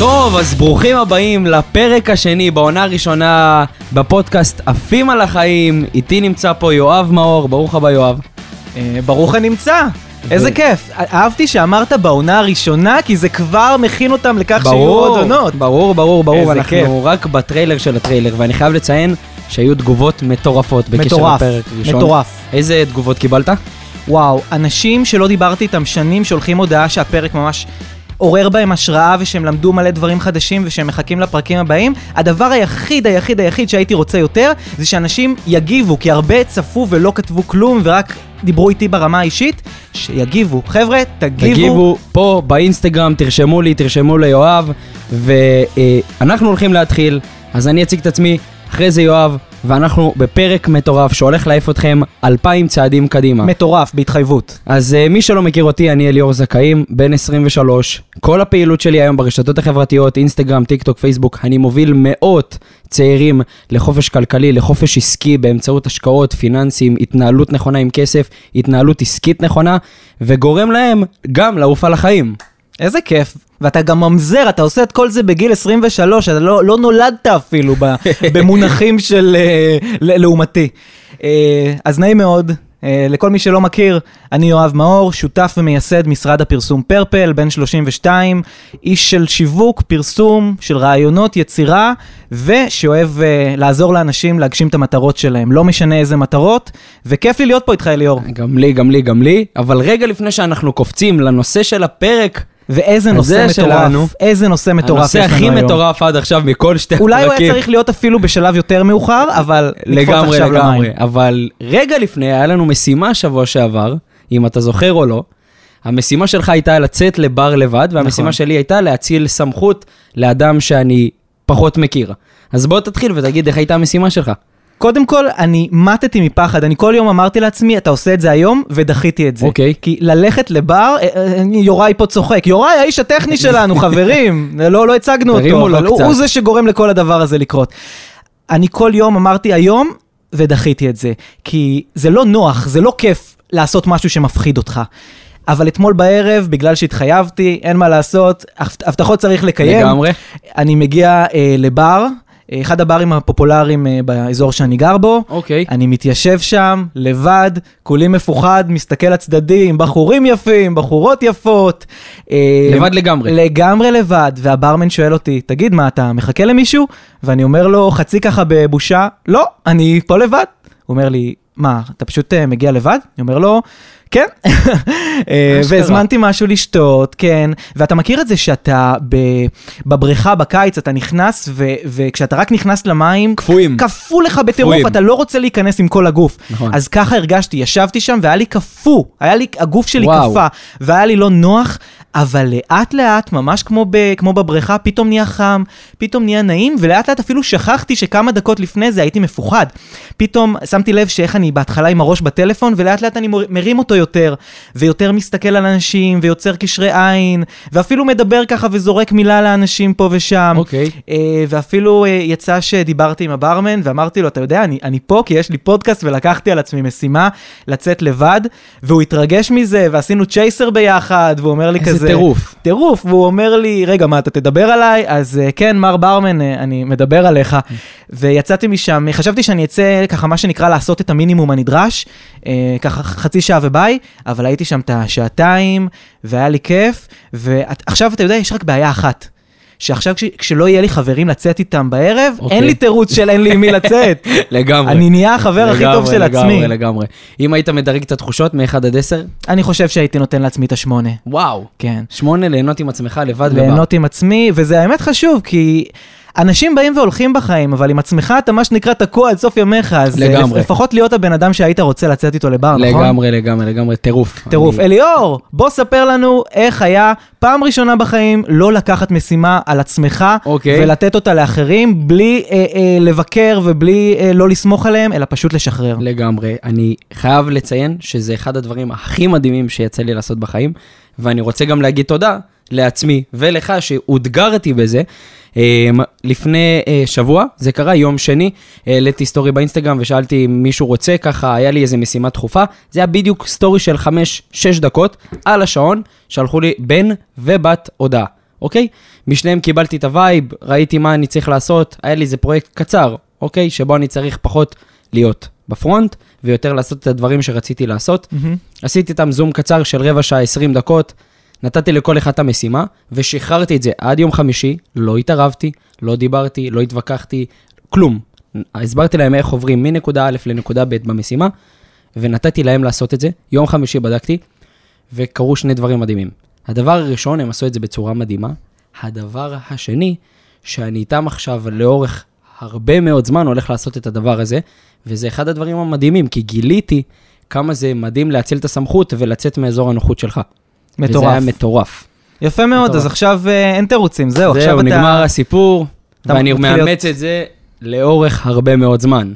טוב, אז ברוכים הבאים לפרק השני בעונה הראשונה בפודקאסט עפים על החיים. איתי נמצא פה יואב מאור, ברוך הבא יואב. אה, ברוך הנמצא. איזה כיף. אהבתי שאמרת בעונה הראשונה, כי זה כבר מכין אותם לכך שיהיו עוד עונות. ברור, ברור, ברור, איזה אנחנו כיף. רק בטריילר של הטריילר, ואני חייב לציין שהיו תגובות מטורפות בקשר מטורף, לפרק ראשון. מטורף. איזה תגובות קיבלת? וואו, אנשים שלא דיברתי איתם שנים, שולחים הודעה שהפרק ממש עורר בהם השראה ושהם למדו מלא דברים חדשים ושהם מחכים לפרקים הבאים. הדבר היחיד, היחיד, היחיד שהייתי רוצה יותר, זה שאנשים יגיבו, כי הרבה צפו ולא כתבו כלום ורק דיברו איתי ברמה האישית, שיגיבו. חבר'ה, תגיבו. תגיבו פה באינסטגרם, תרשמו לי, תרשמו ליואב, ואנחנו הולכים להתחיל, אז אני אציג את עצמי, אחרי זה יואב, ואנחנו בפרק מטורף שהולך להעיף אתכם אלפיים צעדים קדימה. מטורף, בהתחייבות. אז uh, מי שלא מכיר אותי, אני אליאור זכאים, בן 23. כל הפעילות שלי היום ברשתות החברתיות, אינסטגרם, טיק טוק, פייסבוק, אני מוביל מאות צעירים לחופש כלכלי, לחופש עסקי באמצעות השקעות, פיננסים, התנהלות נכונה עם כסף, התנהלות עסקית נכונה, וגורם להם גם לעוף על החיים. איזה כיף. ואתה גם ממזר, אתה עושה את כל זה בגיל 23, אתה לא, לא נולדת אפילו ב, במונחים של אה, לעומתי. אה, אז נעים מאוד. אה, לכל מי שלא מכיר, אני יואב מאור, שותף ומייסד משרד הפרסום פרפל, בן 32, איש של שיווק, פרסום, של רעיונות, יצירה, ושאוהב אה, לעזור לאנשים להגשים את המטרות שלהם. לא משנה איזה מטרות, וכיף לי להיות פה איתך, אליאור. גם לי, גם לי, גם לי, אבל רגע לפני שאנחנו קופצים לנושא של הפרק, ואיזה נושא מטורף, שלנו. איזה נושא מטורף יש הנושא לנו הכי היום. מטורף עד עכשיו מכל שתי הפרקים. אולי הוא היה צריך להיות אפילו בשלב יותר מאוחר, אבל נקפוץ עכשיו לגמרי. למים. אבל רגע לפני, היה לנו משימה שבוע שעבר, אם אתה זוכר או לא. המשימה שלך הייתה לצאת לבר לבד, והמשימה נכון. שלי הייתה להציל סמכות לאדם שאני פחות מכיר. אז בוא תתחיל ותגיד איך הייתה המשימה שלך. קודם כל, אני מתתי מפחד, אני כל יום אמרתי לעצמי, אתה עושה את זה היום, ודחיתי את זה. אוקיי. כי ללכת לבר, אה, אה, יוראי פה צוחק, יוראי האיש הטכני שלנו, חברים, לא, לא הצגנו אותו, אבל הוא. הוא זה שגורם לכל הדבר הזה לקרות. אני כל יום אמרתי היום, ודחיתי את זה. כי זה לא נוח, זה לא כיף לעשות משהו שמפחיד אותך. אבל אתמול בערב, בגלל שהתחייבתי, אין מה לעשות, הבט- הבטחות צריך לקיים. לגמרי. אני מגיע אה, לבר, אחד הברים הפופולריים אה, באזור שאני גר בו. אוקיי. אני מתיישב שם, לבד, כולי מפוחד, מסתכל לצדדים, בחורים יפים, בחורות יפות. אה, לבד לגמרי. לגמרי לבד, והברמן שואל אותי, תגיד, מה, אתה מחכה למישהו? ואני אומר לו, חצי ככה בבושה, לא, אני פה לבד. הוא אומר לי, מה, אתה פשוט אה, מגיע לבד? אני אומר לו, כן. אה. והזמנתי משהו לשתות, כן. ואתה מכיר את זה שאתה בבריכה בקיץ, אתה נכנס, ו, וכשאתה רק נכנס למים, קפואים. קפוא לך בטירוף. אתה לא רוצה להיכנס עם כל הגוף. נכון. אז ככה הרגשתי, ישבתי שם והיה לי קפוא, היה לי, הגוף שלי. קפא, והיה לי לא נוח, אבל לאט לאט, ממש כמו, ב, כמו בבריכה, פתאום נהיה חם, פתאום נהיה נעים, ולאט לאט אפילו שכחתי שכמה דקות לפני זה הייתי מפוחד. פתאום שמתי לב שאיך אני בהתחלה עם הראש בטלפון, ולאט לאט אני מרים אותו יותר, ויותר מסתכל על אנשים, ויוצר קשרי עין, ואפילו מדבר ככה וזורק מילה לאנשים פה ושם. אוקיי. אה, ואפילו אה, יצא שדיברתי עם הברמן ואמרתי לו, אתה יודע, אני, אני פה כי יש לי פודקאסט ולקחתי על עצמי משימה לצאת לבד, והוא התרגש מזה, ועשינו צ'ייסר ביחד, והוא אומר לי איזה כזה... טירוף. טירוף, והוא אומר לי, רגע, מה, אתה תדבר עליי? אז אה, כן, מר ברמן, אה, אני מדבר עליך. ויצאתי משם, חששתי שאני אצא ככה, מה שנקרא, לעשות את המינימום הנדרש, אה, ככה חצי שעה וביי, אבל הייתי שם את השעתיים, והיה לי כיף, ועכשיו אתה יודע, יש רק בעיה אחת. שעכשיו כש, כשלא יהיה לי חברים לצאת איתם בערב, אוקיי. אין לי תירוץ של אין לי עם מי לצאת. לגמרי. אני נהיה החבר הכי טוב לגמרי, של עצמי. לגמרי, לגמרי. אם היית מדרג את התחושות מ-1 עד 10, אני חושב שהייתי נותן לעצמי את השמונה. וואו. כן. שמונה, ליהנות עם עצמך לבד. ליהנות עם עצמי, וזה האמת חשוב, כי אנשים באים והולכים בחיים, אבל עם עצמך אתה מה שנקרא תקוע עד סוף ימיך, אז אה, לגמרי. לפחות להיות הבן אדם שהיית רוצה לצאת איתו לבר, נכון? לגמרי, לגמרי, לגמרי, טירוף. טירוף. אני- אליאור, בוא ספר לנו איך היה פעם ראשונה בחיים לא לקחת משימה על עצמך, אוקיי. ולתת אותה לאחרים, בלי אה, אה, לבקר ובלי אה, לא לסמוך עליהם, אלא פשוט לשחרר. לגמרי. אני חייב לציין שזה אחד הדברים הכי מדהימים שיצא לי לעשות בחיים, ואני רוצה גם להגיד תודה לעצמי ולך שאותגרתי בזה. אמ, לפני אה, שבוע, זה קרה יום שני, העליתי story באינסטגרם ושאלתי אם מישהו רוצה, ככה היה לי איזה משימה דחופה, זה היה בדיוק story של 5-6 דקות על השעון, שלחו לי בן ובת הודעה. אוקיי? משניהם קיבלתי את ה vibe, ראיתי מה אני צריך לעשות, היה לי איזה פרויקט קצר, אוקיי? שבו אני צריך פחות להיות ב front, ויותר לעשות את הדברים שרציתי לעשות. מהמם. עשיתי איתם זום קצר של רבע שעה, 20 דקות, נתתי לכל אחד את המשימה, ושחררתי את זה עד יום חמישי, לא התערבתי, לא דיברתי, לא התווכחתי, כלום. הסברתי להם איך עוברים מנקודה א' לנקודה ב' במשימה, ונתתי להם לעשות את זה. יום חמישי בדקתי, וקרו שני דברים מדהימים. הדבר הראשון, הם עשו את זה בצורה מדהימה. הדבר השני, שאני איתם עכשיו לאורך הרבה מאוד זמן הולך לעשות את הדבר הזה, וזה אחד הדברים המדהימים, כי גיליתי כמה זה מדהים להציל את הסמכות ולצאת מאזור הנוחות שלך. וזה מטורף. היה מטורף. יפה מאוד, מטורף. אז עכשיו אה, אין תירוצים, זהו, עכשיו זהו, אתה... נגמר הסיפור, ואני מאמץ להיות- את זה לאורך הרבה מאוד זמן.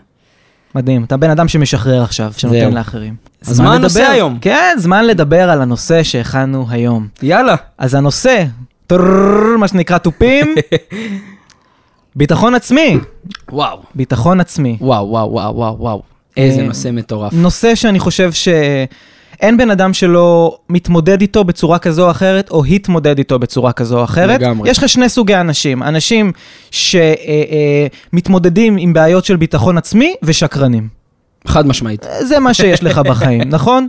מדהים, אתה בן אדם שמשחרר עכשיו, שנותן זהו. לאחרים. אז מה הנושא לדבר. היום? כן, זמן לדבר על הנושא שהכנו היום. יאללה. אז הנושא, טרררר, מה שנקרא תופים, ביטחון עצמי. וואו. ביטחון עצמי. וואו, וואו, וואו, וואו, וואו. איזה אה, נושא מטורף. נושא שאני חושב שאין בן אדם שלא מתמודד איתו בצורה כזו או אחרת, או התמודד איתו בצורה כזו או אחרת. לגמרי. יש לך שני סוגי אנשים, אנשים שמתמודדים עם בעיות של ביטחון עצמי ושקרנים. חד משמעית. זה מה שיש לך בחיים, נכון?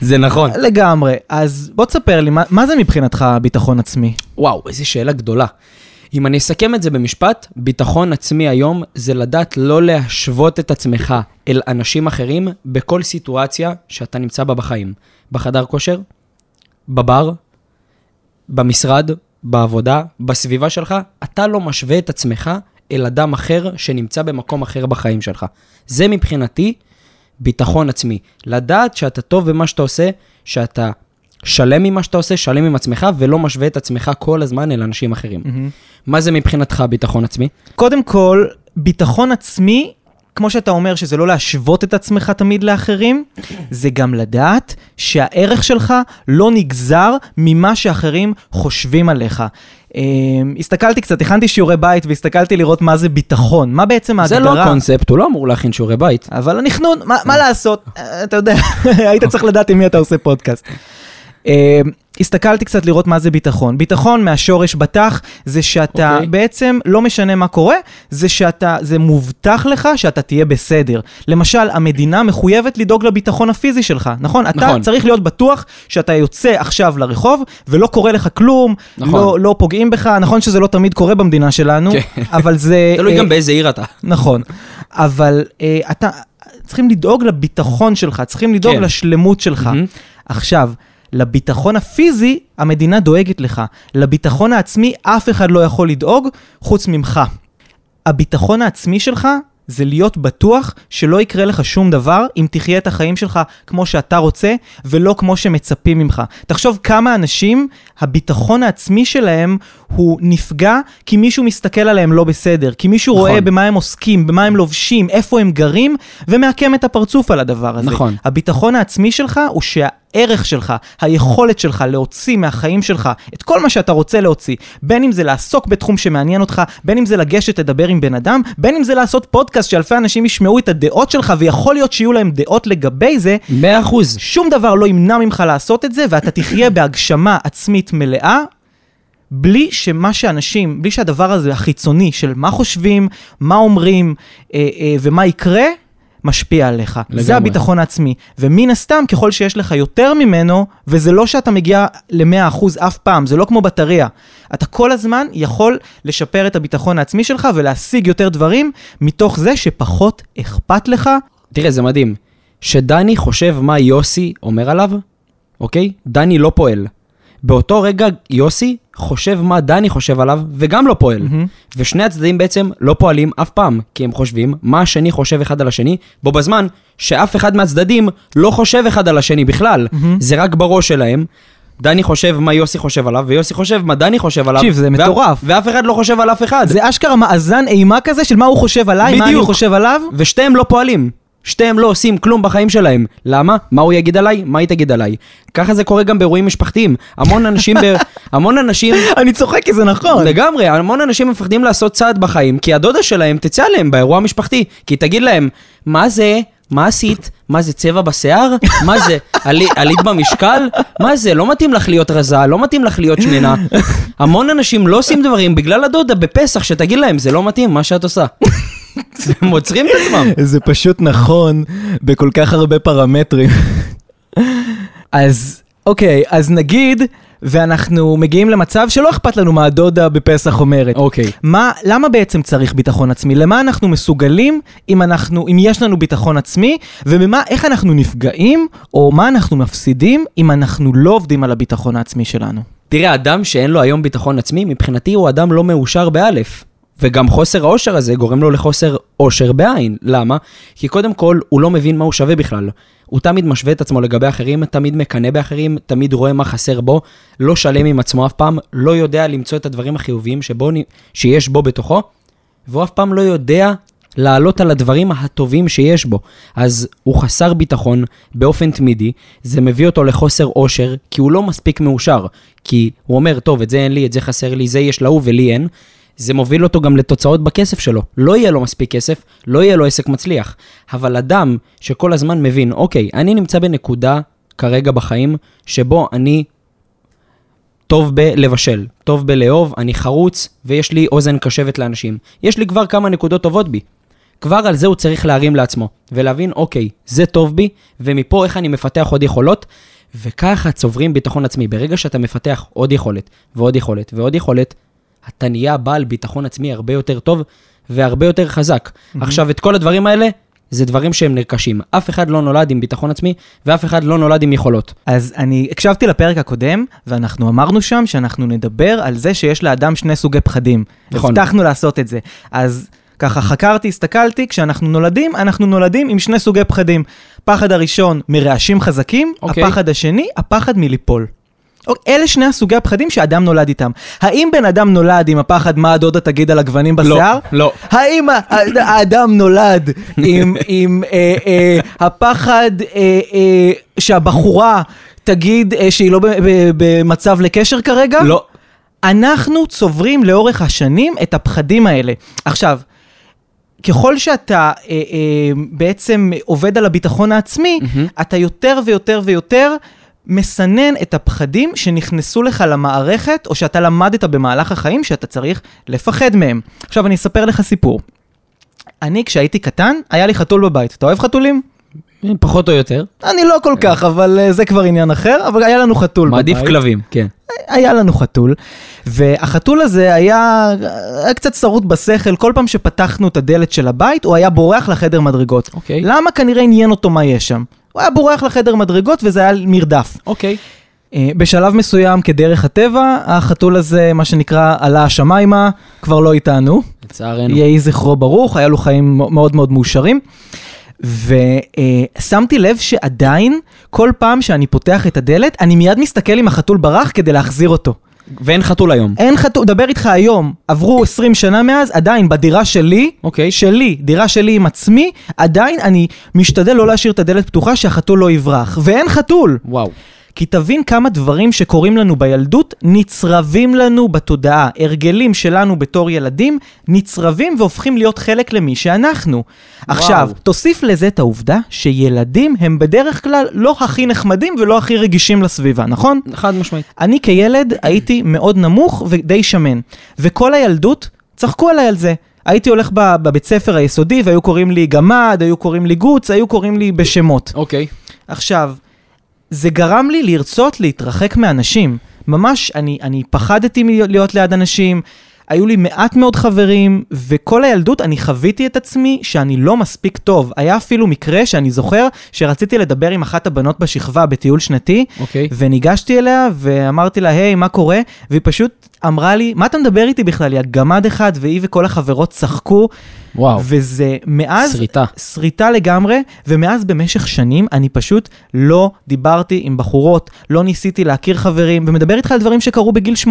זה נכון. לגמרי. אז בוא תספר לי, מה, מה זה מבחינתך ביטחון עצמי? וואו, איזו שאלה גדולה. אם אני אסכם את זה במשפט, ביטחון עצמי היום זה לדעת לא להשוות את עצמך אל אנשים אחרים בכל סיטואציה שאתה נמצא בה בחיים. בחדר כושר, בבר, במשרד, בעבודה, בסביבה שלך, אתה לא משווה את עצמך אל אדם אחר שנמצא במקום אחר בחיים שלך. זה מבחינתי ביטחון עצמי. לדעת שאתה טוב במה שאתה עושה, שאתה שלם עם מה שאתה עושה, שלם עם עצמך, ולא משווה את עצמך כל הזמן אל אנשים אחרים. מה זה מבחינתך ביטחון עצמי? קודם כל, ביטחון עצמי, כמו שאתה אומר, שזה לא להשוות את עצמך תמיד לאחרים, זה גם לדעת שהערך שלך לא נגזר ממה שאחרים חושבים עליך. אה, הסתכלתי קצת, הכנתי שיעורי בית והסתכלתי לראות מה זה ביטחון, מה בעצם זה ההגדרה. לא קונספט, הוא לא אמור להכין שיעורי בית. אבל הנכנון, מה, מה לעשות? אה, אתה יודע, היית צריך לדעת עם מי אתה עושה פודקאסט. אה, הסתכלתי קצת לראות מה זה ביטחון. ביטחון מהשורש בטח, זה שאתה אוקיי. בעצם, לא משנה מה קורה, זה שאתה, זה מובטח לך שאתה תהיה בסדר. למשל, המדינה מחויבת לדאוג לביטחון הפיזי שלך, נכון? אתה נכון. צריך להיות בטוח שאתה יוצא עכשיו לרחוב, ולא קורה לך כלום, נכון. לא, לא פוגעים בך, נכון שזה לא תמיד קורה במדינה שלנו, כן. אבל זה... תלוי אה, גם באיזה עיר אתה. נכון, אבל אה, אתה, צריכים לדאוג לביטחון שלך, צריכים לדאוג כן. לשלמות שלך. מהמם. עכשיו, לביטחון הפיזי, המדינה דואגת לך. לביטחון העצמי, אף אחד לא יכול לדאוג חוץ ממך. הביטחון העצמי שלך זה להיות בטוח שלא יקרה לך שום דבר אם תחיה את החיים שלך כמו שאתה רוצה ולא כמו שמצפים ממך. תחשוב כמה אנשים, הביטחון העצמי שלהם הוא נפגע כי מישהו מסתכל עליהם לא בסדר, כי מישהו נכון. רואה במה הם עוסקים, במה הם לובשים, איפה הם גרים, ומעקם את הפרצוף על הדבר הזה. נכון. הביטחון העצמי שלך הוא שהערך שלך, היכולת שלך להוציא מהחיים שלך את כל מה שאתה רוצה להוציא, בין אם זה לעסוק בתחום שמעניין אותך, בין אם זה לגשת לדבר עם בן אדם, בין אם זה לעשות פודקאסט שאלפי אנשים ישמעו את הדעות שלך ויכול להיות שיהיו להם דעות לגבי זה, מאה אחוז. שום דבר לא ימנע ממך לעשות את זה ואתה תחיה בהגשמה עצמית מלאה. בלי שמה שאנשים, בלי שהדבר הזה החיצוני של מה חושבים, מה אומרים אה, אה, ומה יקרה, משפיע עליך. לגמרי. זה הביטחון העצמי. ומן הסתם, ככל שיש לך יותר ממנו, וזה לא שאתה מגיע ל-100% אף פעם, זה לא כמו בטריה. אתה כל הזמן יכול לשפר את הביטחון העצמי שלך ולהשיג יותר דברים, מתוך זה שפחות אכפת לך. תראה, זה מדהים. שדני חושב מה יוסי אומר עליו, אוקיי? דני לא פועל. באותו רגע יוסי חושב מה דני חושב עליו, וגם לא פועל. מהמם. ושני הצדדים בעצם לא פועלים אף פעם, כי הם חושבים מה השני חושב אחד על השני, בו בזמן שאף אחד מהצדדים לא חושב אחד על השני בכלל. זה רק בראש שלהם. דני חושב מה יוסי חושב עליו, ויוסי חושב מה דני חושב עליו. תקשיב, זה מטורף. ואף אחד לא חושב על אף אחד. זה אשכרה מאזן אימה כזה של מה הוא חושב עליי, מה אני בדיוק. חושב עליו. ושתיהם לא פועלים. שתיהם לא עושים כלום בחיים שלהם. למה? מה הוא יגיד עליי? מה היא תגיד עליי? ככה זה קורה גם באירועים משפחתיים. המון אנשים, ב... המון אנשים, אני צוחק כי זה נכון. לגמרי, המון אנשים מפחדים לעשות צעד בחיים, כי הדודה שלהם תצא עליהם באירוע המשפחתי. כי תגיד להם, מה זה? מה עשית? מה זה, צבע בשיער? מה זה, עלי- עלית במשקל? מה זה, לא מתאים לך להיות רזה, לא מתאים לך להיות שמנה. המון אנשים לא עושים דברים בגלל הדודה בפסח, שתגיד להם, זה לא מתאים, מה שאת עושה. הם עוצרים את עצמם. זה פשוט נכון בכל כך הרבה פרמטרים. אז אוקיי, אז נגיד, ואנחנו מגיעים למצב שלא אכפת לנו מה הדודה בפסח אומרת. אוקיי. מה, למה בעצם צריך ביטחון עצמי? למה אנחנו מסוגלים אם אנחנו, אם יש לנו ביטחון עצמי, ובמה, איך אנחנו נפגעים, או מה אנחנו מפסידים אם אנחנו לא עובדים על הביטחון העצמי שלנו? תראה, אדם שאין לו היום ביטחון עצמי, מבחינתי הוא אדם לא מאושר באלף. וגם חוסר האושר הזה גורם לו לחוסר אושר בעין. למה? כי קודם כל, הוא לא מבין מה הוא שווה בכלל. הוא תמיד משווה את עצמו לגבי אחרים, תמיד מקנא באחרים, תמיד רואה מה חסר בו, לא שלם עם עצמו אף פעם, לא יודע למצוא את הדברים החיוביים שבו, שיש בו בתוכו, והוא אף פעם לא יודע לעלות על הדברים הטובים שיש בו. אז הוא חסר ביטחון באופן תמידי, זה מביא אותו לחוסר אושר, כי הוא לא מספיק מאושר. כי הוא אומר, טוב, את זה אין לי, את זה חסר לי, זה יש להוא ולי אין. זה מוביל אותו גם לתוצאות בכסף שלו. לא יהיה לו מספיק כסף, לא יהיה לו עסק מצליח. אבל אדם שכל הזמן מבין, אוקיי, אני נמצא בנקודה כרגע בחיים, שבו אני טוב בלבשל, טוב בלאהוב, אני חרוץ, ויש לי אוזן קשבת לאנשים. יש לי כבר כמה נקודות טובות בי. כבר על זה הוא צריך להרים לעצמו, ולהבין, אוקיי, זה טוב בי, ומפה איך אני מפתח עוד יכולות, וככה צוברים ביטחון עצמי. ברגע שאתה מפתח עוד יכולת, ועוד יכולת, ועוד יכולת, אתה נהיה בעל ביטחון עצמי הרבה יותר טוב, והרבה יותר חזק. עכשיו, את כל הדברים האלה, זה דברים שהם נרכשים. אף אחד לא נולד עם ביטחון עצמי, ואף אחד לא נולד עם יכולות. אז אני הקשבתי לפרק הקודם, ואנחנו אמרנו שם שאנחנו נדבר על זה שיש לאדם שני סוגי פחדים. נכון. הבטחנו לעשות את זה. אז ככה חקרתי, הסתכלתי, כשאנחנו נולדים, אנחנו נולדים עם שני סוגי פחדים. פחד הראשון מרעשים חזקים, אוקיי. הפחד השני, הפחד מליפול. אוקיי, אלה שני הסוגי הפחדים שאדם נולד איתם. האם בן אדם נולד עם הפחד מה הדודה תגיד על הגוונים בשיער? לא. האם ה- ה- האדם נולד עם, עם אה, אה, הפחד אה, אה, שהבחורה תגיד אה, שהיא לא במצב לקשר כרגע? לא. אנחנו צוברים לאורך השנים את הפחדים האלה. עכשיו, ככל שאתה אה, אה, בעצם עובד על הביטחון העצמי, מהמם. אתה יותר ויותר ויותר מסנן את הפחדים שנכנסו לך למערכת, או שאתה למדת במהלך החיים שאתה צריך לפחד מהם. עכשיו אני אספר לך סיפור. אני, כשהייתי קטן, היה לי חתול בבית. אתה אוהב חתולים? פחות או יותר. אני לא כל כך, אבל אה, זה כבר עניין אחר, אבל היה לנו חתול בבית. מעדיף כלבים, כן. היה לנו חתול, והחתול הזה היה, היה קצת שרוט בשכל, כל פעם שפתחנו את הדלת של הבית, הוא היה בורח לחדר מדרגות. אוקיי. למה? כנראה עניין אותו מה יש שם. הוא היה בורח לחדר מדרגות וזה היה מרדף. אוקיי. אה, בשלב מסוים, כדרך הטבע, החתול הזה, מה שנקרא, עלה השמיימה, כבר לא איתנו. לצערנו. יהי זכרו ברוך, היה לו חיים מאוד מאוד מאושרים. ושמתי לב שעדיין, כל פעם שאני פותח את הדלת, אני מיד מסתכל אם החתול ברח כדי להחזיר אותו. ואין חתול היום. אין חתול, דבר איתך היום, עברו 20 שנה מאז, עדיין בדירה שלי, אוקיי. שלי, דירה שלי עם עצמי, עדיין אני משתדל לא להשאיר את הדלת פתוחה שהחתול לא יברח. ואין חתול. וואו. כי תבין כמה דברים שקורים לנו בילדות נצרבים לנו בתודעה. הרגלים שלנו בתור ילדים נצרבים והופכים להיות חלק למי שאנחנו. עכשיו, תוסיף לזה את העובדה שילדים הם בדרך כלל לא הכי נחמדים ולא הכי רגישים לסביבה, נכון? חד משמעית. אני כילד הייתי מאוד נמוך ודי שמן, וכל הילדות צחקו עליי על זה. הייתי הולך בבית ספר היסודי והיו קוראים לי גמד, היו קוראים לי גוץ, היו קוראים לי בשמות. אוקיי. עכשיו, זה גרם לי לרצות להתרחק מאנשים. ממש, אני, אני פחדתי מלהיות ליד אנשים, היו לי מעט מאוד חברים, וכל הילדות אני חוויתי את עצמי שאני לא מספיק טוב. היה אפילו מקרה שאני זוכר שרציתי לדבר עם אחת הבנות בשכבה בטיול שנתי, אוקיי. וניגשתי אליה ואמרתי לה, היי, מה קורה? והיא פשוט אמרה לי, מה אתה מדבר איתי בכלל? היא גמד אחד, והיא וכל החברות צחקו, וואו. וזה מאז... שריטה. שריטה לגמרי, ומאז במשך שנים אני פשוט לא דיברתי עם בחורות, לא ניסיתי להכיר חברים, ומדבר איתך על דברים שקרו בגיל 8-9.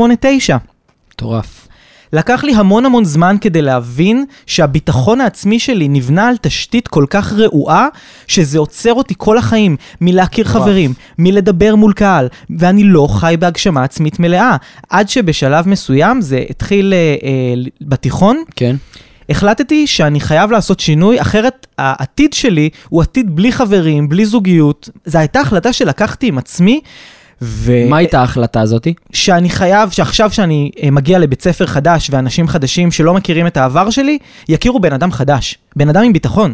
מטורף. לקח לי המון המון זמן כדי להבין שהביטחון העצמי שלי נבנה על תשתית כל כך רעועה, שזה עוצר אותי כל החיים מלהכיר מטורף. חברים, מלדבר מול קהל, ואני לא חי בהגשמה עצמית מלאה. עד שבשלב מסוים זה התחיל אה, אה, בתיכון, כן. החלטתי שאני חייב לעשות שינוי, אחרת העתיד שלי הוא עתיד בלי חברים, בלי זוגיות. זו הייתה החלטה שלקחתי עם עצמי. ו... מה הייתה ההחלטה הזאתי? שאני חייב, שעכשיו שאני אה, מגיע לבית ספר חדש ואנשים חדשים שלא מכירים את העבר שלי, יכירו בן אדם חדש, בן אדם עם ביטחון.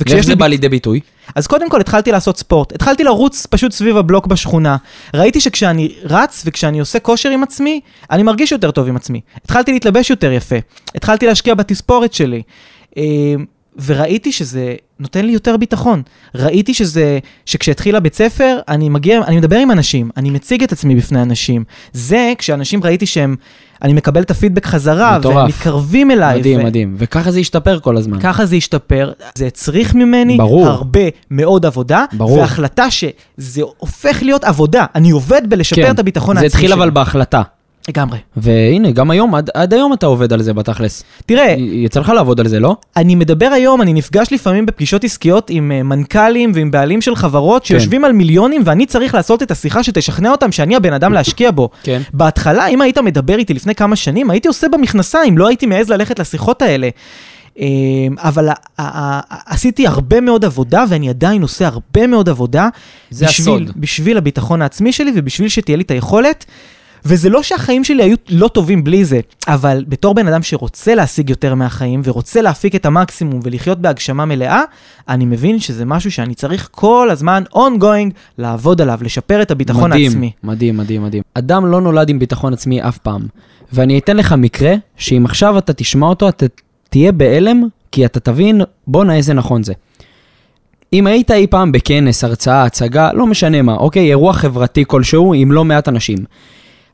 ואיך זה בא לידי ביטוי? אז קודם כל התחלתי לעשות ספורט, התחלתי לרוץ פשוט סביב הבלוק בשכונה. ראיתי שכשאני רץ וכשאני עושה כושר עם עצמי, אני מרגיש יותר טוב עם עצמי. התחלתי להתלבש יותר יפה, התחלתי להשקיע בתספורת שלי. וראיתי שזה נותן לי יותר ביטחון. ראיתי שזה, שכשהתחיל הבית ספר, אני מגיע, אני מדבר עם אנשים, אני מציג את עצמי בפני אנשים. זה כשאנשים ראיתי שהם, אני מקבל את הפידבק חזרה, מטורף. והם מתקרבים אליי. מדהים, ו... מדהים. וככה זה השתפר כל הזמן. ככה זה השתפר. זה הצריך ממני ברור. הרבה מאוד עבודה, ברור. והחלטה שזה הופך להיות עבודה. אני עובד בלשפר כן, את הביטחון זה העצמי התחיל שלי. אבל בהחלטה. לגמרי. והנה, גם היום, עד, עד היום אתה עובד על זה בתכלס. תראה, יצא לך לעבוד על זה, לא? אני מדבר היום, אני נפגש לפעמים בפגישות עסקיות עם אה, מנכ"לים ועם בעלים של חברות כן. שיושבים על מיליונים ואני צריך לעשות את השיחה שתשכנע אותם שאני הבן אדם להשקיע בו. כן. בהתחלה, אם היית מדבר איתי לפני כמה שנים, הייתי עושה במכנסיים, לא הייתי מעז ללכת לשיחות האלה. אה, אבל עשיתי הרבה מאוד עבודה ואני עדיין עושה הרבה מאוד עבודה. זה בשביל, הסוד. בשביל הביטחון העצמי שלי ובשביל שתהיה לי את היכולת. וזה לא שהחיים שלי היו לא טובים בלי זה, אבל בתור בן אדם שרוצה להשיג יותר מהחיים ורוצה להפיק את המקסימום ולחיות בהגשמה מלאה, אני מבין שזה משהו שאני צריך כל הזמן ongoing לעבוד עליו, לשפר את הביטחון מדהים, העצמי. מדהים, מדהים, מדהים. אדם לא נולד עם ביטחון עצמי אף פעם. ואני אתן לך מקרה, שאם עכשיו אתה תשמע אותו, אתה תהיה בהלם, כי אתה תבין, בואנה איזה נכון זה. אם היית אי פעם בכנס, הרצאה, הצגה, לא משנה מה, אוקיי, אירוע חברתי כלשהו עם לא מעט אנשים.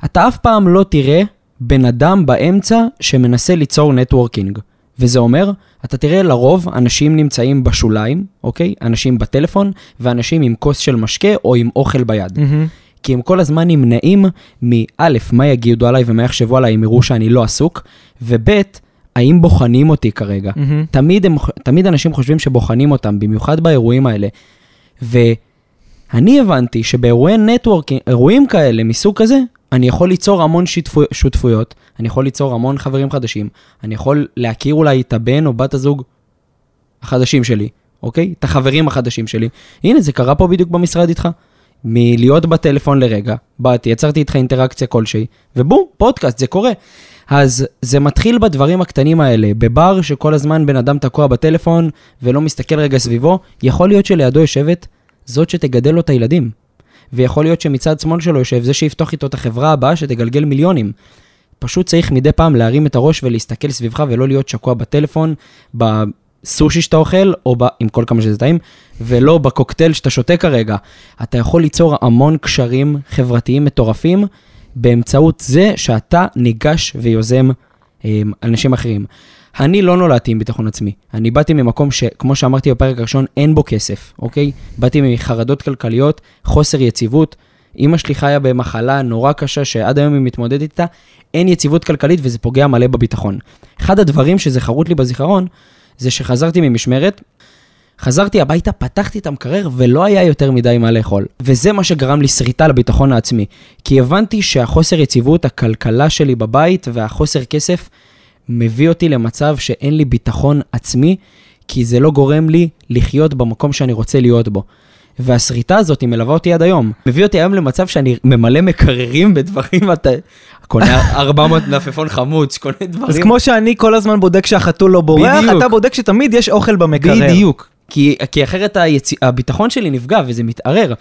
אתה אף פעם לא תראה בן אדם באמצע שמנסה ליצור נטוורקינג. וזה אומר, אתה תראה לרוב אנשים נמצאים בשוליים, אוקיי? אנשים בטלפון, ואנשים עם כוס של משקה או עם אוכל ביד. מהמם. כי הם כל הזמן נמנעים מא', מה יגידו עליי ומה יחשבו עליי אם יראו שאני לא עסוק, וב', האם בוחנים אותי כרגע. מהמם. תמיד, הם, תמיד אנשים חושבים שבוחנים אותם, במיוחד באירועים האלה. ואני הבנתי שבאירועי נטוורקינג, אירועים כאלה מסוג כזה, אני יכול ליצור המון שותפו, שותפויות, אני יכול ליצור המון חברים חדשים, אני יכול להכיר אולי את הבן או בת הזוג החדשים שלי, אוקיי? את החברים החדשים שלי. הנה, זה קרה פה בדיוק במשרד איתך. מלהיות בטלפון לרגע, באתי, יצרתי איתך אינטראקציה כלשהי, ובום, פודקאסט, זה קורה. אז זה מתחיל בדברים הקטנים האלה, בבר שכל הזמן בן אדם תקוע בטלפון ולא מסתכל רגע סביבו, יכול להיות שלידו יושבת זאת שתגדל לו את הילדים. ויכול להיות שמצד שמאל שלו יושב זה שיפתוח איתו את החברה הבאה שתגלגל מיליונים. פשוט צריך מדי פעם להרים את הראש ולהסתכל סביבך ולא להיות שקוע בטלפון, בסושי שאתה אוכל, או ב... עם כל כמה שזה טעים, ולא בקוקטייל שאתה שותה כרגע. אתה יכול ליצור המון קשרים חברתיים מטורפים באמצעות זה שאתה ניגש ויוזם אה, אנשים אחרים. אני לא נולדתי עם ביטחון עצמי. אני באתי ממקום שכמו שאמרתי בפרק הראשון, אין בו כסף, אוקיי? באתי מחרדות כלכליות, חוסר יציבות. אימא שלי חיה במחלה נורא קשה שעד היום היא מתמודדת איתה, אין יציבות כלכלית וזה פוגע מלא בביטחון. אחד הדברים שזה חרוט לי בזיכרון, זה שחזרתי ממשמרת, חזרתי הביתה, פתחתי את המקרר ולא היה יותר מדי מה לאכול. וזה מה שגרם לי שריטה לביטחון העצמי. כי הבנתי שהחוסר יציבות, הכלכלה שלי בבית והחוסר כסף מביא אותי למצב שאין לי ביטחון עצמי, כי זה לא גורם לי לחיות במקום שאני רוצה להיות בו. והשריטה הזאת היא מלווה אותי עד היום. מביא אותי היום למצב שאני ממלא מקררים בדברים, אתה קונה 400 נפפון חמוץ, קונה דברים. אז כמו שאני כל הזמן בודק שהחתול לא בורח, בדיוק. אתה בודק שתמיד יש אוכל במקרר. בדיוק. כי, כי אחרת היצ... הביטחון שלי נפגע וזה מתערער.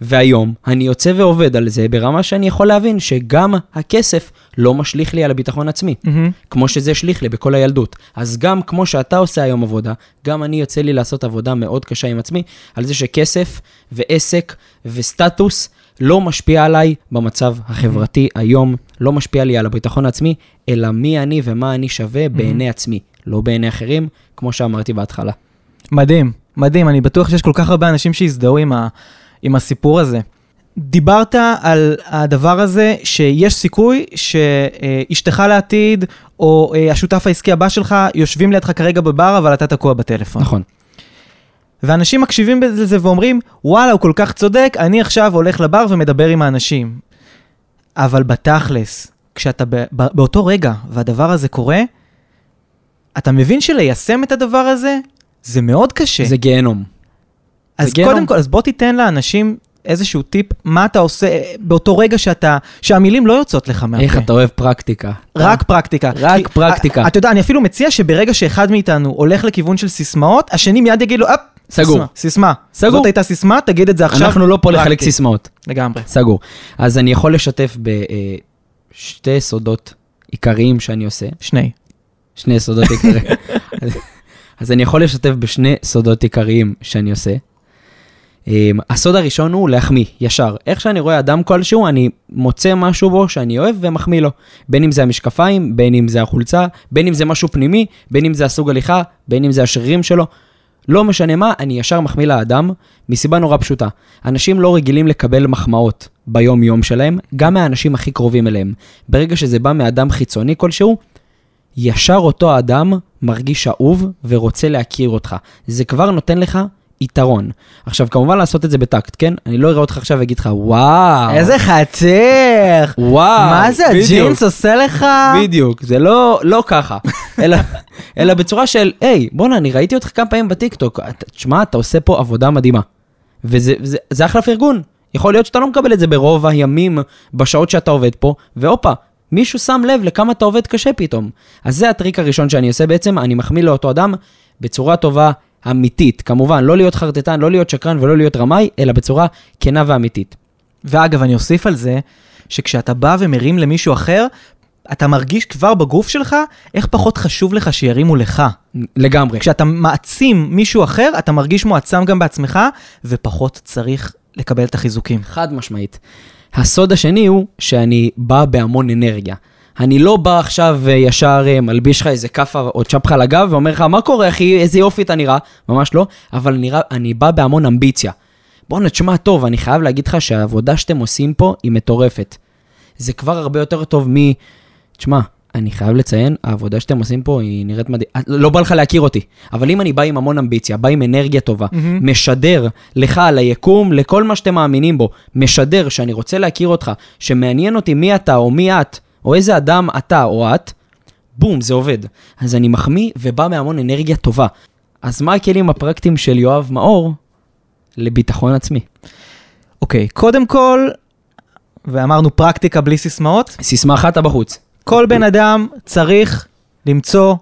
והיום אני יוצא ועובד על זה ברמה שאני יכול להבין שגם הכסף לא משליך לי על הביטחון עצמי. מהמם. כמו שזה השליך לי בכל הילדות. אז גם כמו שאתה עושה היום עבודה, גם אני יוצא לי לעשות עבודה מאוד קשה עם עצמי, על זה שכסף ועסק וסטטוס לא משפיע עליי במצב החברתי היום, לא משפיע לי על הביטחון העצמי, אלא מי אני ומה אני שווה בעיני עצמי, לא בעיני אחרים, כמו שאמרתי בהתחלה. מדהים, מדהים, אני בטוח שיש כל כך הרבה אנשים שהזדהו עם, ה, עם הסיפור הזה. דיברת על הדבר הזה שיש סיכוי שאשתך לעתיד, או אה, השותף העסקי הבא שלך, יושבים לידך כרגע בבר, אבל אתה תקוע בטלפון. נכון. ואנשים מקשיבים לזה ואומרים, וואלה, הוא כל כך צודק, אני עכשיו הולך לבר ומדבר עם האנשים. אבל בתכלס, כשאתה ב- באותו רגע, והדבר הזה קורה, אתה מבין שליישם את הדבר הזה, זה מאוד קשה. זה גיהנום. אז זה גיהנום. קודם כל, אז בוא תיתן לאנשים איזשהו טיפ, מה אתה עושה באותו רגע שאתה, שהמילים לא יוצאות לך מהפה. איך אתה אוהב פרקטיקה. רק פרקטיקה. רק כי- פרקטיקה. אתה יודע, אני אפילו מציע שברגע שאחד מאיתנו הולך לכיוון של סיסמאות, השני מיד יגיד לו, אפ, סגור. סיסמה. סגור. זאת הייתה סיסמה, תגיד את זה עכשיו. אנחנו לא פה לחלק פרקטי. סיסמאות. לגמרי. סגור. אז אני יכול לשתף בשתי סודות עיקריים שאני עושה. שני. שני סודות עיקריים. אז- אז אני יכול לשתף בשני סודות עיקריים שאני עושה. Um, הסוד הראשון הוא להחמיא, ישר. איך שאני רואה אדם כלשהו, אני מוצא משהו בו שאני אוהב ומחמיא לו. בין אם זה המשקפיים, בין אם זה החולצה, בין אם זה משהו פנימי, בין אם זה הסוג הליכה, בין אם זה השרירים שלו. לא משנה מה, אני ישר מחמיא לאדם, מסיבה נורא פשוטה. אנשים לא רגילים לקבל מחמאות ביום-יום שלהם, גם מהאנשים הכי קרובים אליהם. ברגע שזה בא מאדם חיצוני כלשהו, ישר אותו אדם מרגיש אהוב ורוצה להכיר אותך. זה כבר נותן לך יתרון. עכשיו, כמובן לעשות את זה בטקט, כן? אני לא אראה אותך עכשיו ואגיד לך, וואו, איזה חצר! וואו, מה זה בדיוק, הג'ינס עושה לך? בדיוק, זה לא, לא ככה, אלא, אלא בצורה של, היי, בואנה, אני ראיתי אותך כמה פעמים בטיקטוק, תשמע, אתה עושה פה עבודה מדהימה. וזה זה, זה אחלה פרגון. יכול להיות שאתה לא מקבל את זה ברוב הימים, בשעות שאתה עובד פה, והופה, מישהו שם לב לכמה אתה עובד קשה פתאום. אז זה הטריק הראשון שאני עושה בעצם, אני מחמיא לאותו אדם בצורה טובה, אמיתית. כמובן, לא להיות חרטטן, לא להיות שקרן ולא להיות רמאי, אלא בצורה כנה ואמיתית. ואגב, אני אוסיף על זה, שכשאתה בא ומרים למישהו אחר, אתה מרגיש כבר בגוף שלך איך פחות חשוב לך שירימו לך. לגמרי. כשאתה מעצים מישהו אחר, אתה מרגיש מועצם גם בעצמך, ופחות צריך לקבל את החיזוקים. חד משמעית. הסוד השני הוא שאני בא בהמון אנרגיה. אני לא בא עכשיו אה, ישר אה, מלביש לך איזה כאפה או צ'פחה על הגב ואומר לך, מה קורה אחי, איזה יופי אתה נראה, ממש לא, אבל נראה, אני בא בהמון אמביציה. בואנה, תשמע טוב, אני חייב להגיד לך שהעבודה שאתם עושים פה היא מטורפת. זה כבר הרבה יותר טוב מ... תשמע, אני חייב לציין, העבודה שאתם עושים פה היא נראית מדהים. לא בא לך להכיר אותי, אבל אם אני בא עם המון אמביציה, בא עם אנרגיה טובה, מהמם. משדר לך, ליקום, לכל מה שאתם מאמינים בו, משדר שאני רוצה להכיר אותך, שמעניין אותי מי אתה או מי את, או איזה אדם אתה או את, בום, זה עובד. אז אני מחמיא ובא מהמון אנרגיה טובה. אז מה הכלים הפרקטיים של יואב מאור לביטחון עצמי? אוקיי, קודם כל, ואמרנו פרקטיקה בלי סיסמאות, סיסמה אחת אתה בחוץ. כל בן אדם צריך למצוא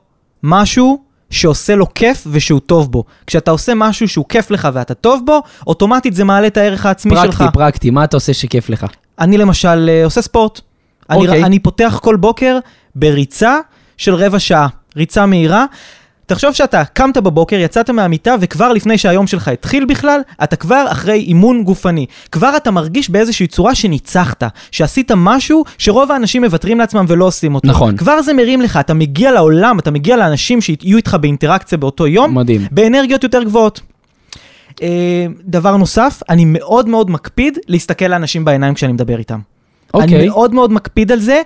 משהו שעושה לו כיף ושהוא טוב בו. כשאתה עושה משהו שהוא כיף לך ואתה טוב בו, אוטומטית זה מעלה את הערך העצמי שלך. פרקטי, פרקטי, מה אתה עושה שכיף לך? אני למשל אה, עושה ספורט. אני, אוקיי. אני פותח כל בוקר בריצה של רבע שעה, ריצה מהירה. תחשוב שאתה קמת בבוקר, יצאת מהמיטה, וכבר לפני שהיום שלך התחיל בכלל, אתה כבר אחרי אימון גופני. כבר אתה מרגיש באיזושהי צורה שניצחת, שעשית משהו שרוב האנשים מוותרים לעצמם ולא עושים אותו. נכון. כבר זה מרים לך, אתה מגיע לעולם, אתה מגיע לאנשים שיהיו איתך באינטראקציה באותו יום, מדהים. באנרגיות יותר גבוהות. אה, דבר נוסף, אני מאוד מאוד מקפיד להסתכל לאנשים בעיניים כשאני מדבר איתם. אני אוקיי. מאוד מאוד מקפיד על זה.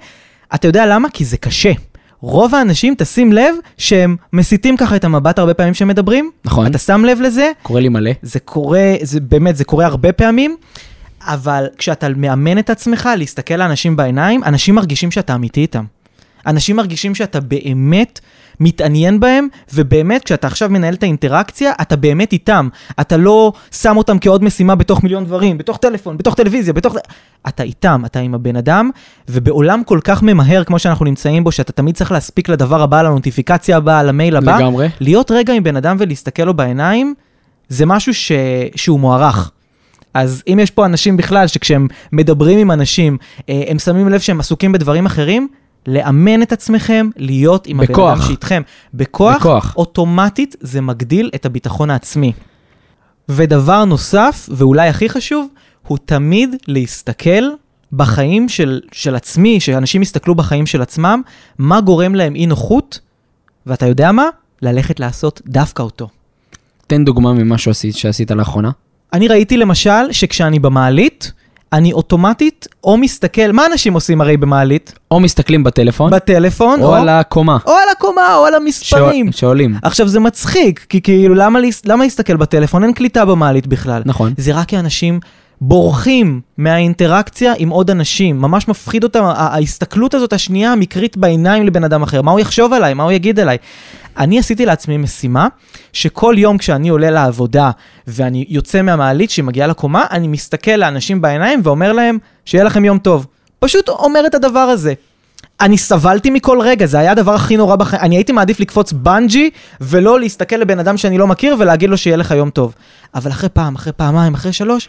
אתה יודע למה? כי זה קשה. רוב האנשים, תשים לב, שהם מסיטים ככה את המבט הרבה פעמים כשהם מדברים. נכון. אתה שם לב לזה? קורה לי מלא. זה קורה, זה באמת, זה קורה הרבה פעמים, אבל כשאתה מאמן את עצמך להסתכל לאנשים בעיניים, אנשים מרגישים שאתה אמיתי איתם. אנשים מרגישים שאתה באמת מתעניין בהם, ובאמת, כשאתה עכשיו מנהל את האינטראקציה, אתה באמת איתם. אתה לא שם אותם כעוד משימה בתוך מיליון דברים, בתוך טלפון, בתוך טלוויזיה, בתוך... אתה איתם, אתה עם הבן אדם, ובעולם כל כך ממהר כמו שאנחנו נמצאים בו, שאתה תמיד צריך להספיק לדבר הבא, לנוטיפיקציה הבאה, למייל הבא, לגמרי. להיות רגע עם בן אדם ולהסתכל לו בעיניים, זה משהו ש... שהוא מוערך. אז אם יש פה אנשים בכלל שכשהם מדברים עם אנשים, אה, הם שמים לב שהם עסוקים בדברים אחרים, לאמן את עצמכם להיות עם הבן. אדם שאיתכם. בכוח, בכוח. אוטומטית זה מגדיל את הביטחון העצמי. ודבר נוסף, ואולי הכי חשוב, הוא תמיד להסתכל בחיים של, של עצמי, שאנשים יסתכלו בחיים של עצמם, מה גורם להם אי נוחות, ואתה יודע מה? ללכת לעשות דווקא אותו. תן דוגמה ממשהו עשית, שעשית לאחרונה. אני ראיתי למשל שכשאני במעלית, אני אוטומטית או מסתכל, מה אנשים עושים הרי במעלית? או מסתכלים בטלפון, בטלפון, או על הקומה. או על הקומה, או על המספרים. שואל- שעולים. עכשיו זה מצחיק, כי כאילו למה, למה להסתכל בטלפון? אין קליטה במעלית בכלל. נכון. זה רק כי אנשים בורחים מהאינטראקציה עם עוד אנשים, ממש מפחיד אותם, ההסתכלות הזאת השנייה המקרית בעיניים לבן אדם אחר, מה הוא יחשוב עליי, מה הוא יגיד עליי. אני עשיתי לעצמי משימה, שכל יום כשאני עולה לעבודה ואני יוצא מהמעלית שהיא מגיעה לקומה, אני מסתכל לאנשים בעיניים ואומר להם, שיהיה לכם יום טוב. פשוט אומר את הדבר הזה. אני סבלתי מכל רגע, זה היה הדבר הכי נורא בחיים. אני הייתי מעדיף לקפוץ בנג'י, ולא להסתכל לבן אדם שאני לא מכיר ולהגיד לו שיהיה לך יום טוב. אבל אחרי פעם, אחרי פעמיים, אחרי שלוש,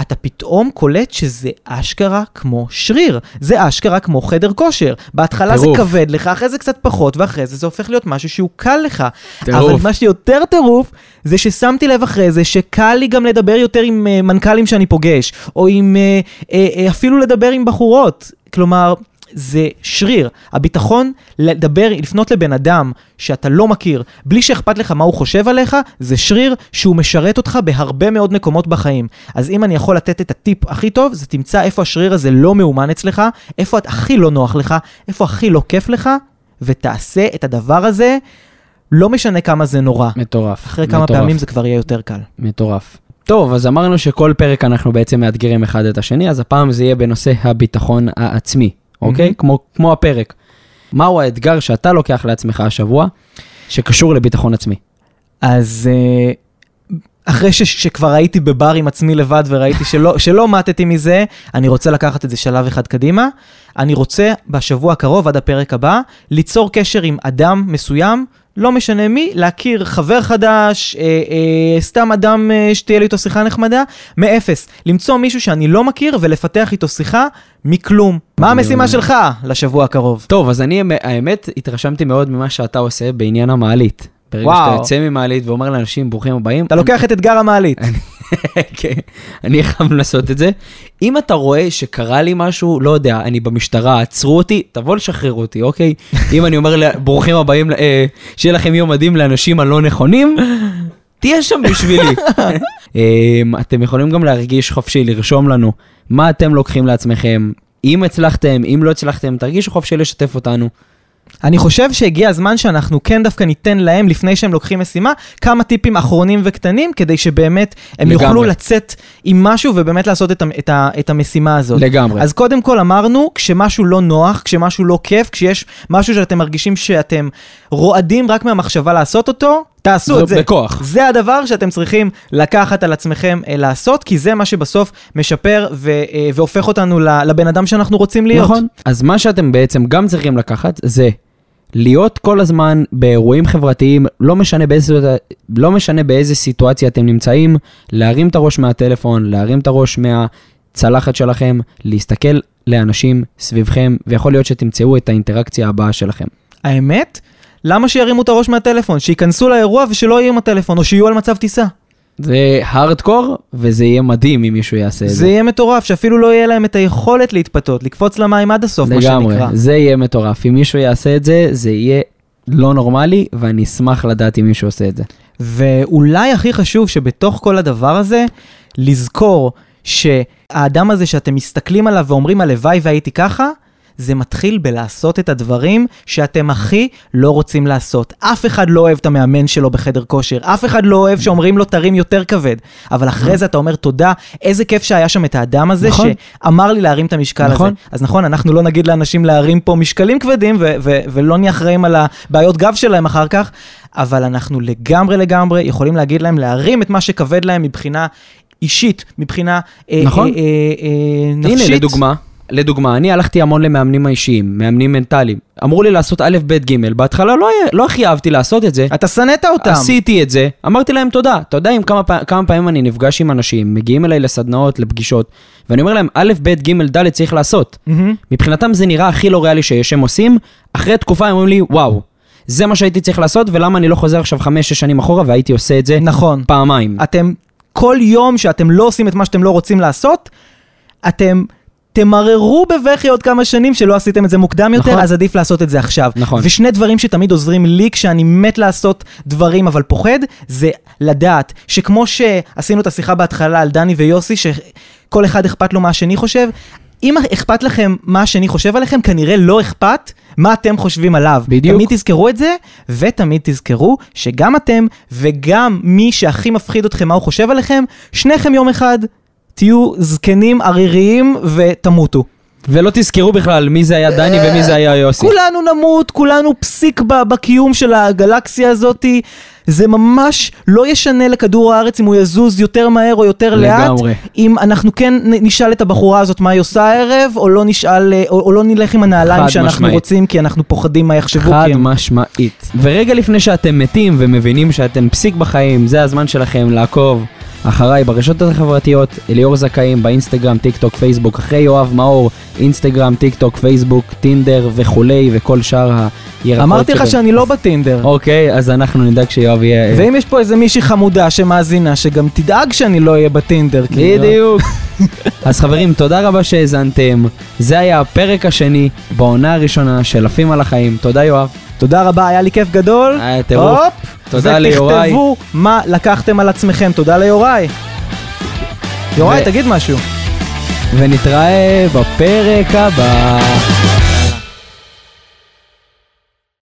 אתה פתאום קולט שזה אשכרה כמו שריר. זה אשכרה כמו חדר כושר. בהתחלה טירוף. זה כבד לך, אחרי זה קצת פחות, ואחרי זה זה הופך להיות משהו שהוא קל לך. טירוף. אבל מה שיותר טירוף, זה ששמתי לב אחרי זה שקל לי גם לדבר יותר עם uh, מנכ"לים שאני פוגש, או עם, uh, uh, uh, אפילו לדבר עם בחורות. כלומר, זה שריר. הביטחון לדבר, לפנות לבן אדם שאתה לא מכיר, בלי שאכפת לך מה הוא חושב עליך, זה שריר שהוא משרת אותך בהרבה מאוד מקומות בחיים. אז אם אני יכול לתת את הטיפ הכי טוב, זה תמצא איפה השריר הזה לא מאומן אצלך, איפה את הכי לא נוח לך, איפה הכי לא כיף לך, ותעשה את הדבר הזה, לא משנה כמה זה נורא. מטורף. אחרי כמה מטורף, פעמים זה כבר יהיה יותר קל. מטורף. טוב, אז אמרנו שכל פרק אנחנו בעצם מאתגרים אחד את השני, אז הפעם זה יהיה בנושא הביטחון העצמי, אוקיי? מהמם. כמו, כמו הפרק. מהו האתגר שאתה לוקח לעצמך השבוע, שקשור לביטחון עצמי? אז אה, אחרי ש, שכבר הייתי בבר עם עצמי לבד וראיתי שלא, שלא מתתי מזה, אני רוצה לקחת את זה שלב אחד קדימה. אני רוצה בשבוע הקרוב, עד הפרק הבא, ליצור קשר עם אדם מסוים, לא משנה מי, להכיר חבר חדש, אה, אה, סתם אדם אה, שתהיה לי איתו שיחה נחמדה, מאפס. למצוא מישהו שאני לא מכיר ולפתח איתו שיחה מכלום. מה המשימה שלך לשבוע הקרוב? טוב, אז אני, האמת, התרשמתי מאוד ממה שאתה עושה בעניין המעלית. ברגע וואו. שאתה יוצא ממעלית ואומר לאנשים ברוכים הבאים, אתה לוקח את אתגר המעלית. כן, אני חייב לעשות את זה. אם אתה רואה שקרה לי משהו, לא יודע, אני במשטרה, עצרו אותי, תבוא לשחרר אותי, אוקיי? אם אני אומר ברוכים הבאים, אה, שיהיה לכם יום מדהים לאנשים הלא נכונים, תהיה שם בשבילי. אה, אתם יכולים גם להרגיש חופשי, לרשום לנו מה אתם לוקחים לעצמכם. אם הצלחתם, אם לא הצלחתם, תרגישו חופשי לשתף אותנו. אני חושב שהגיע הזמן שאנחנו כן דווקא ניתן להם, לפני שהם לוקחים משימה, כמה טיפים אחרונים וקטנים, כדי שבאמת הם לגמרי. יוכלו לצאת עם משהו ובאמת לעשות את, ה- את, ה- את המשימה הזאת. לגמרי. אז קודם כל אמרנו, כשמשהו לא נוח, כשמשהו לא כיף, כשיש משהו שאתם מרגישים שאתם רועדים רק מהמחשבה לעשות אותו, תעשו את זה. בכוח. זה הדבר שאתם צריכים לקחת על עצמכם אה, לעשות, כי זה מה שבסוף משפר ו- אה, והופך אותנו לבן אדם שאנחנו רוצים להיות. נכון. אז מה שאתם בעצם גם צריכים לקחת זה להיות כל הזמן באירועים חברתיים, לא משנה באיזה, לא משנה באיזה סיטואציה אתם נמצאים, להרים את הראש מהטלפון, להרים את הראש מהצלחת שלכם, להסתכל לאנשים סביבכם, ויכול להיות שתמצאו את האינטראקציה הבאה שלכם. האמת, למה שירימו את הראש מהטלפון? שייכנסו לאירוע ושלא יהיו עם הטלפון, או שיהיו על מצב טיסה. זה הארדקור, וזה יהיה מדהים אם מישהו יעשה את זה. זה יהיה מטורף, שאפילו לא יהיה להם את היכולת להתפתות, לקפוץ למים עד הסוף, מה לגמרי, שנקרא. זה יהיה מטורף. אם מישהו יעשה את זה, זה יהיה לא נורמלי, ואני אשמח לדעת אם מישהו עושה את זה. ואולי הכי חשוב שבתוך כל הדבר הזה, לזכור שהאדם הזה שאתם מסתכלים עליו ואומרים הלוואי והייתי ככה, זה מתחיל בלעשות את הדברים שאתם הכי לא רוצים לעשות. אף אחד לא אוהב את המאמן שלו בחדר כושר, אף אחד לא אוהב שאומרים לו תרים יותר כבד, אבל אחרי זה אתה אומר תודה, איזה כיף שהיה שם את האדם הזה נכון. שאמר לי להרים את המשקל נכון. הזה. אז נכון, אנחנו לא נגיד לאנשים להרים פה משקלים כבדים ו- ו- ולא נהיה אחראים על הבעיות גב שלהם אחר כך, אבל אנחנו לגמרי לגמרי יכולים להגיד להם להרים את מה שכבד להם מבחינה אישית, מבחינה אה, נכון. אה, אה, אה, נפשית. הנה, לדוגמה, לדוגמה, אני הלכתי המון למאמנים האישיים, מאמנים מנטליים. אמרו לי לעשות א', ב', ג', בהתחלה לא, לא הכי אהבתי לעשות את זה. אתה שנאת אותם. עשיתי את זה, אמרתי להם תודה. אתה יודע, כמה, כמה פעמים אני נפגש עם אנשים, מגיעים אליי לסדנאות, לפגישות, ואני אומר להם, א', ב', ג', ד' צריך לעשות. מהמם. מבחינתם זה נראה הכי לא ריאלי שיש, הם עושים, אחרי תקופה הם אומרים לי, וואו, זה מה שהייתי צריך לעשות, ולמה אני לא חוזר עכשיו חמש-שש שנים אחורה והייתי עושה את זה נכון. פעמיים. אתם, כל יום שאתם לא עושים את מה שאתם לא רוצים לעשות, אתם תמררו בבכי עוד כמה שנים שלא עשיתם את זה מוקדם יותר, נכון. אז עדיף לעשות את זה עכשיו. נכון. ושני דברים שתמיד עוזרים לי כשאני מת לעשות דברים אבל פוחד, זה לדעת שכמו שעשינו את השיחה בהתחלה על דני ויוסי, שכל אחד אכפת לו מה השני חושב, אם אכפת לכם מה השני חושב עליכם, כנראה לא אכפת מה אתם חושבים עליו. בדיוק. תמיד תזכרו את זה, ותמיד תזכרו שגם אתם וגם מי שהכי מפחיד אתכם מה הוא חושב עליכם, שניכם יום אחד תהיו זקנים עריריים ותמותו. ולא תזכרו בכלל מי זה היה דני ומי זה היה יוסי. כולנו נמות, כולנו פסיק בקיום של הגלקסיה הזאתי. זה ממש לא ישנה לכדור הארץ אם הוא יזוז יותר מהר או יותר לאט. לגמרי. אם אנחנו כן נשאל את הבחורה הזאת מה היא עושה הערב, או לא נשאל, אה, או, או לא נלך עם הנעליים שאנחנו משמעית. רוצים, כי אנחנו פוחדים מה יחשבו. חד הם... משמעית. ורגע לפני שאתם מתים ומבינים שאתם פסיק בחיים, זה הזמן שלכם לעקוב אחריי ברשתות החברתיות, אליאור זכאים באינסטגרם, טיק טוק, פייסבוק, אחרי יואב מאור, אינסטגרם, טיק טוק, פייסבוק, טינדר וכולי, וכל שאר הירקות. אמרתי לך. שאני לא בטינדר. אוקיי, אז אנחנו נדאג שיואב יהיה... ואם יש פה איזה מישהי חמודה שמאזינה, שגם תדאג שאני לא אהיה בטינדר. כאילו. בדיוק. אז חברים, תודה רבה שהאזנתם. זה היה הפרק השני בעונה הראשונה של עפים על החיים. תודה יואב. תודה רבה, היה לי כיף גדול. היה טירוף. הופ, תודה ליוראי. ותכתבו מה לקחתם על עצמכם. תודה ליוראי. יוראי, תגיד משהו. ונתראה בפרק הבא.